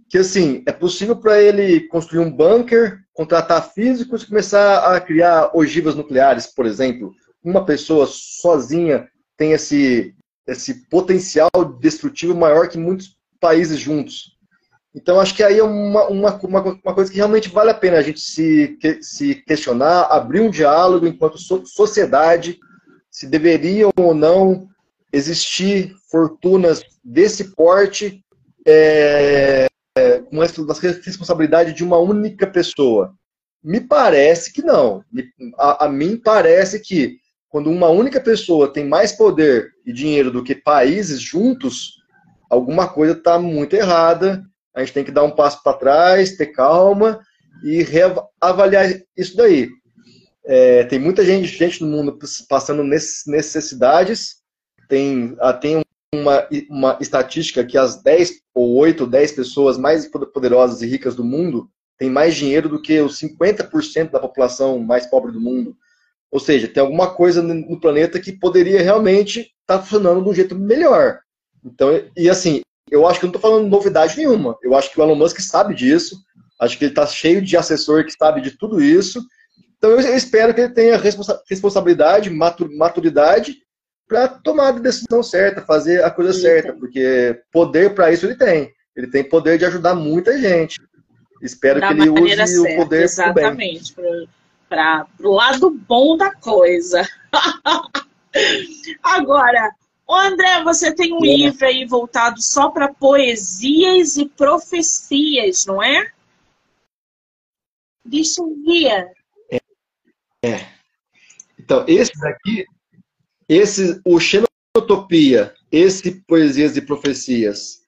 que assim, é possível para ele construir um bunker, contratar físicos e começar a criar ogivas nucleares, por exemplo. Uma pessoa sozinha tem esse, esse potencial destrutivo maior que muitos países juntos. Então, acho que aí é uma, uma, uma, coisa que realmente vale a pena a gente se, se questionar, abrir um diálogo enquanto sociedade, se deveriam ou não existir fortunas desse porte é, é, com essa responsabilidade de uma única pessoa. Me parece que não. A, a mim parece que quando uma única pessoa tem mais poder e dinheiro do que países juntos, alguma coisa está muito errada a gente tem que dar um passo para trás, ter calma e reavaliar isso daí. É, tem muita gente, gente no mundo passando necessidades. Tem, ah, tem uma, uma estatística que as 10 ou 8 ou 10 pessoas mais poderosas e ricas do mundo têm mais dinheiro do que os 50% da população mais pobre do mundo. Ou seja, tem alguma coisa no planeta que poderia realmente estar tá funcionando de um jeito melhor. Então, e assim, eu acho que eu não estou falando novidade nenhuma. Eu acho que o Elon Musk sabe disso. Acho que ele está cheio de assessor que sabe de tudo isso. Então eu espero que ele tenha responsa responsabilidade, maturidade para tomar a decisão certa, fazer a coisa certa, porque poder para isso ele tem. Ele tem poder de ajudar muita gente. Espero da que ele use certa, o poder exatamente para o lado bom da coisa. Agora, André, você tem um é. livro aí voltado só para poesias e profecias, não é? Deixa eu ver. É. Então, esse daqui, esse, o Xenotopia, esse Poesias e Profecias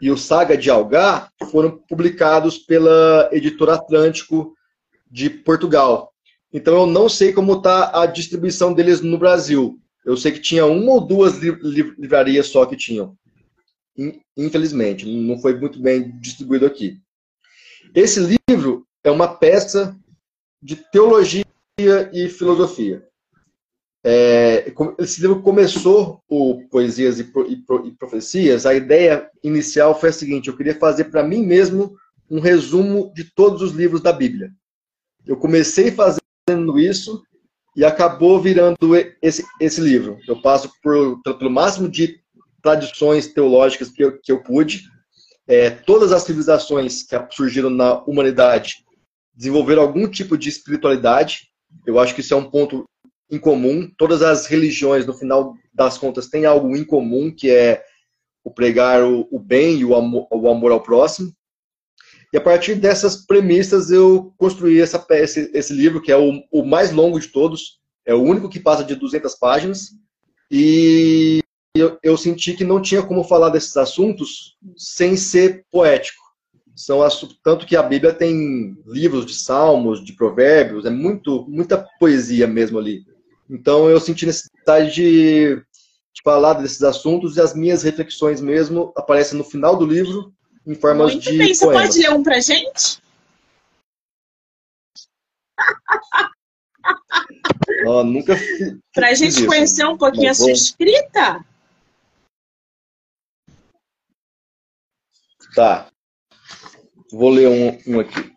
e o Saga de Algar foram publicados pela editora Atlântico de Portugal. Então, eu não sei como está a distribuição deles no Brasil. Eu sei que tinha uma ou duas livrarias só que tinham. Infelizmente, não foi muito bem distribuído aqui. Esse livro é uma peça de teologia e filosofia. É, esse livro começou o Poesias e, e, Profecias. A ideia inicial foi a seguinte: eu queria fazer para mim mesmo um resumo de todos os livros da Bíblia. Eu comecei fazendo isso e acabou virando esse, esse livro. Eu passo por, pelo máximo de tradições teológicas que eu, que eu pude. É, todas as civilizações que surgiram na humanidade desenvolveram algum tipo de espiritualidade. Eu acho que isso é um ponto em comum. Todas as religiões, no final das contas, têm algo em comum, que é o pregar o, bem e o amor, o amor ao próximo. E a partir dessas premissas eu construí essa, esse, esse livro, que é o, o, mais longo de todos, é o único que passa de 200 páginas, e eu, eu, senti que não tinha como falar desses assuntos sem ser poético. São tanto que a Bíblia tem livros de salmos, de provérbios, é muito muita poesia mesmo ali. Então eu senti necessidade de, de falar desses assuntos e as minhas reflexões mesmo aparecem no final do livro em formas Muito de. Bem, você pode ler um pra gente? Oh, nunca Para a gente isso. conhecer um pouquinho Mas a sua escrita? Tá. Vou ler um, um aqui.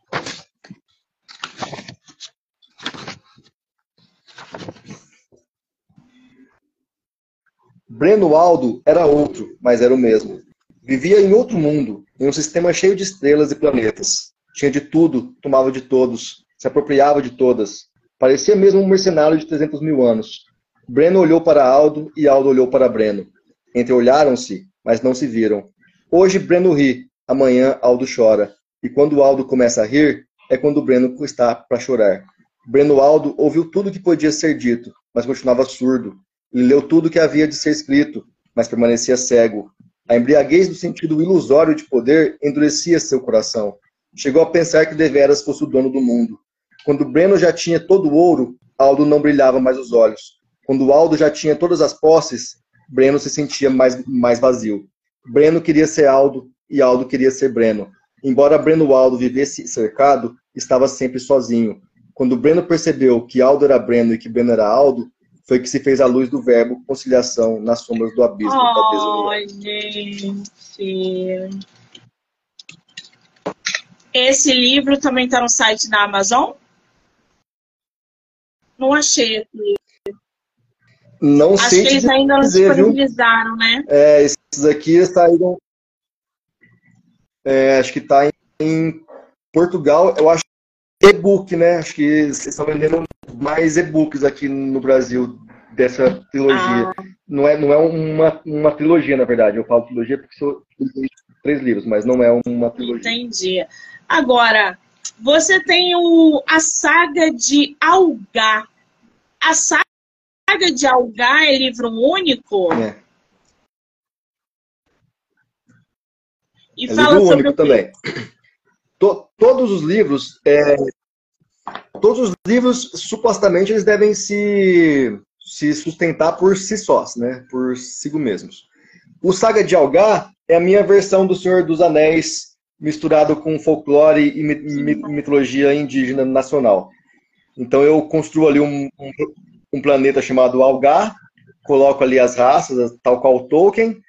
Breno Aldo era outro, mas era o mesmo. Vivia em outro mundo, em um sistema cheio de estrelas e planetas. Tinha de tudo, tomava de todos, se apropriava de todas. Parecia mesmo um mercenário de 300 mil anos. Breno olhou para Aldo e Aldo olhou para Breno. Entreolharam-se, mas não se viram. Hoje Breno ri, amanhã Aldo chora. E quando Aldo começa a rir, é quando Breno está para chorar. Breno Aldo ouviu tudo que podia ser dito, mas continuava surdo. E leu tudo que havia de ser escrito, mas permanecia cego. A embriaguez do sentido ilusório de poder endurecia seu coração. Chegou a pensar que deveras fosse o dono do mundo. Quando Breno já tinha todo o ouro, Aldo não brilhava mais os olhos. Quando Aldo já tinha todas as posses, Breno se sentia mais, mais vazio. Breno queria ser Aldo e Aldo queria ser Breno. Embora Breno Aldo vivesse cercado, estava sempre sozinho. quando Breno percebeu que Aldo era Breno e que Breno era Aldo, foi que se fez a luz do verbo conciliação nas sombras do abismo oh, gente. Esse livro também está no site da Amazon? Não achei aqui. Não Acho sei que eles ainda não dizer, disponibilizaram, viu? né? É, esses aqui saíram. É, acho que está em, em, Portugal. Eu acho e-book, né? Acho que eles estão vendendo mais e-books aqui no Brasil dessa trilogia. Ah. Não é, não é uma, uma trilogia, na verdade. Eu falo trilogia porque são três livros, mas não é uma trilogia. Entendi. Agora, você tem o, a saga de Algar. A saga de Algar é livro único? É. E é fala livro único também. todos os livros, é, todos os livros supostamente eles devem se, se sustentar por si sós, né? Por si mesmos. O Saga de Algar é a minha versão do Senhor dos Anéis misturado com folclore e mitologia indígena nacional. Então eu construo ali um, um, um, planeta chamado Algar, coloco ali as raças, tal qual Tolkien,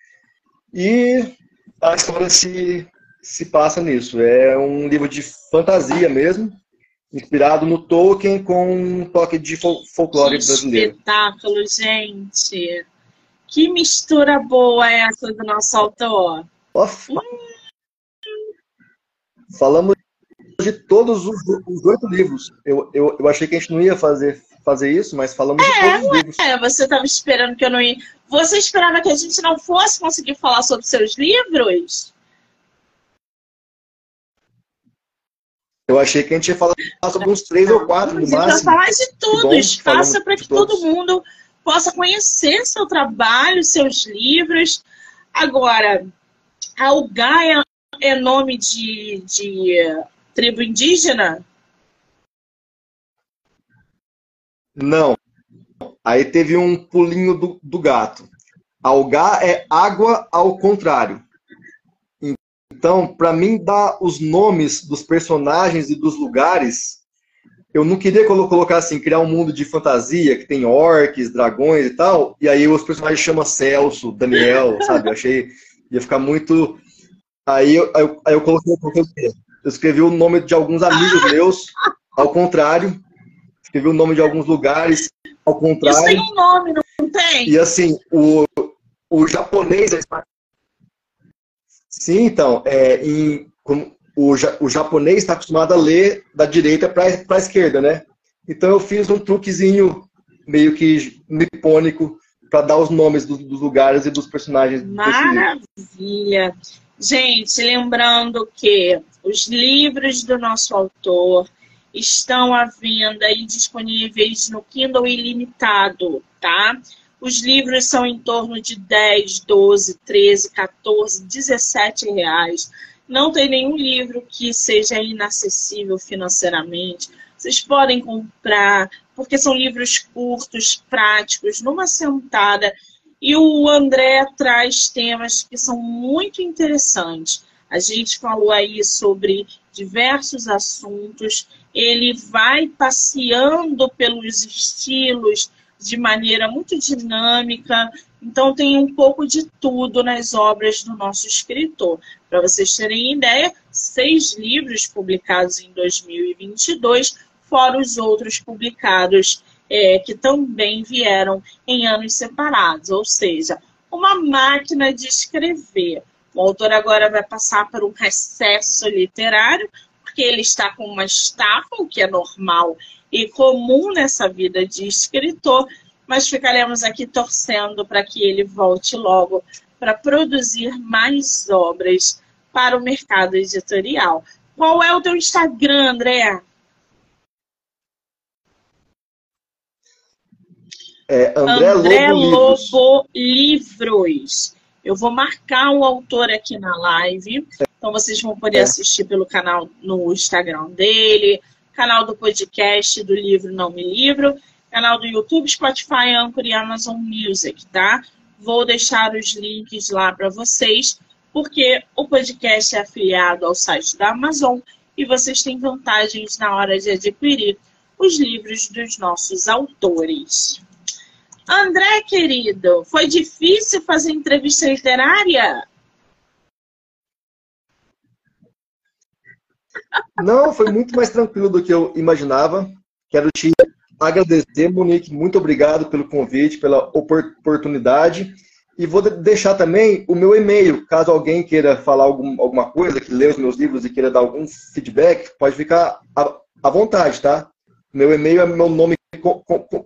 e a história se, se passa nisso. É um livro de fantasia mesmo, inspirado no Tolkien com um toque de folclore que brasileiro. Espetáculo, gente! Que mistura boa é essa do nosso autor! Hum. Falamos de todos os oito livros. Eu, eu, eu achei que a gente não ia fazer, fazer isso, mas falamos é, de todos os livros. É, você estava esperando que eu não ia. Você esperava que a gente não fosse conseguir falar sobre seus livros? Eu achei que a gente ia falar sobre uns três ou quatro no máximo. falar de todos. Faça para que todo mundo possa conhecer seu trabalho, seus livros. Agora, a Ugaia é nome de, de tribo indígena? Não. Aí teve um pulinho do, do gato. Algar é água ao contrário. Então, para mim dar os nomes dos personagens e dos lugares, eu não queria colocar assim, criar um mundo de fantasia que tem orques, dragões e tal, e aí os personagens chamam Celso, Daniel, sabe? Eu achei ia ficar muito Aí eu, aí eu, aí eu coloquei, eu escrevi o nome de alguns amigos meus, ao contrário. Escrevi o nome de alguns lugares, ao contrário. Isso tem um nome, não tem? E assim, o, o japonês. É Sim, então, é, em, o, o japonês está acostumado a ler da direita para a esquerda, né? Então eu fiz um truquezinho meio que nipônico para dar os nomes dos, dos, lugares e dos personagens. Maravilha! Gente, lembrando que os livros do nosso autor estão à venda e disponíveis no Kindle ilimitado, tá? Os livros são em torno de 10, 12, 13, 14, 17 reais. Não tem nenhum livro que seja inacessível financeiramente. Vocês podem comprar, porque são livros curtos, práticos, numa sentada e o André traz temas que são muito interessantes. A gente falou aí sobre diversos assuntos. Ele vai passeando pelos estilos de maneira muito dinâmica. Então, tem um pouco de tudo nas obras do nosso escritor. Para vocês terem ideia, seis livros publicados em 2022, fora os outros publicados é, que também vieram em anos separados, ou seja, uma máquina de escrever. O autor agora vai passar por um recesso literário, porque ele está com uma estafa, o que é normal e comum nessa vida de escritor, mas ficaremos aqui torcendo para que ele volte logo para produzir mais obras para o mercado editorial. Qual é o teu Instagram, André? É André, André Lobo, Lobo Livros. Livros. Eu vou marcar o autor aqui na live. Então vocês vão poder é. assistir pelo canal no Instagram dele, canal do podcast do livro Não Me Livro, canal do YouTube, Spotify, Anchor e Amazon Music, tá? Vou deixar os links lá para vocês, porque o podcast é afiliado ao site da Amazon e vocês têm vantagens na hora de adquirir os livros dos nossos autores. André, querido, foi difícil fazer entrevista literária? Não, foi muito mais tranquilo do que eu imaginava. Quero te agradecer, Monique. Muito obrigado pelo convite, pela oportunidade. E vou deixar também o meu e-mail, caso alguém queira falar algum, alguma coisa, que lê os meus livros e queira dar algum feedback, pode ficar à, à vontade, tá? Meu e-mail é meu nome,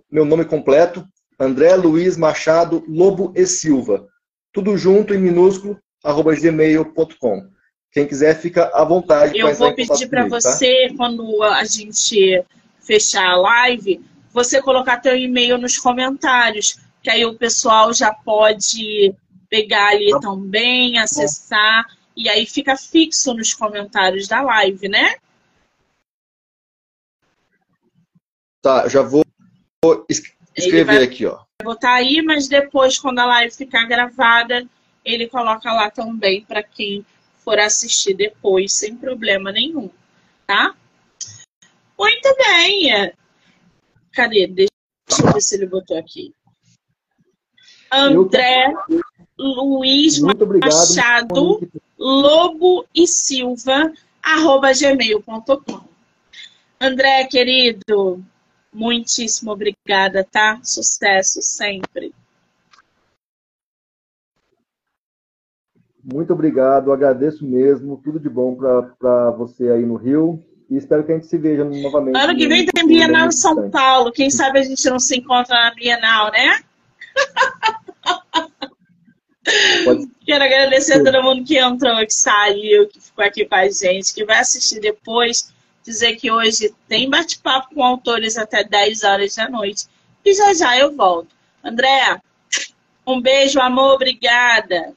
meu nome completo, André Luiz Machado Lobo e Silva. Tudo junto em minúsculo, arroba gmail.com. Quem quiser, fica à vontade. Eu vou pedir para tá? você, tá? quando a gente fechar a live, você colocar teu e-mail nos comentários, que aí o pessoal já pode pegar ali tá. também, acessar, e aí fica fixo nos comentários da live, né? Tá, já vou escrever aqui, ó. Botar aí, mas depois, quando a live ficar gravada, ele coloca lá também para quem for assistir depois, sem problema nenhum, tá? Muito bem. Cadê? Deixa eu ver se ele botou aqui. André Luiz Machado Lobo e Silva arroba gmail.com André, querido, muitíssimo obrigada, tá? Sucesso sempre. Muito obrigado, agradeço mesmo. Tudo de bom para você aí no Rio. E espero que a gente se veja novamente. Ano que vem tem Bienal em São Paulo. Quem sabe a gente não se encontra na Bienal, né? Pode... Quero agradecer a todo mundo que entrou, que saiu, que ficou aqui com a gente, que vai assistir depois. Dizer que hoje tem bate-papo com autores até 10 horas da noite. E já já eu volto. André, um beijo, amor, obrigada.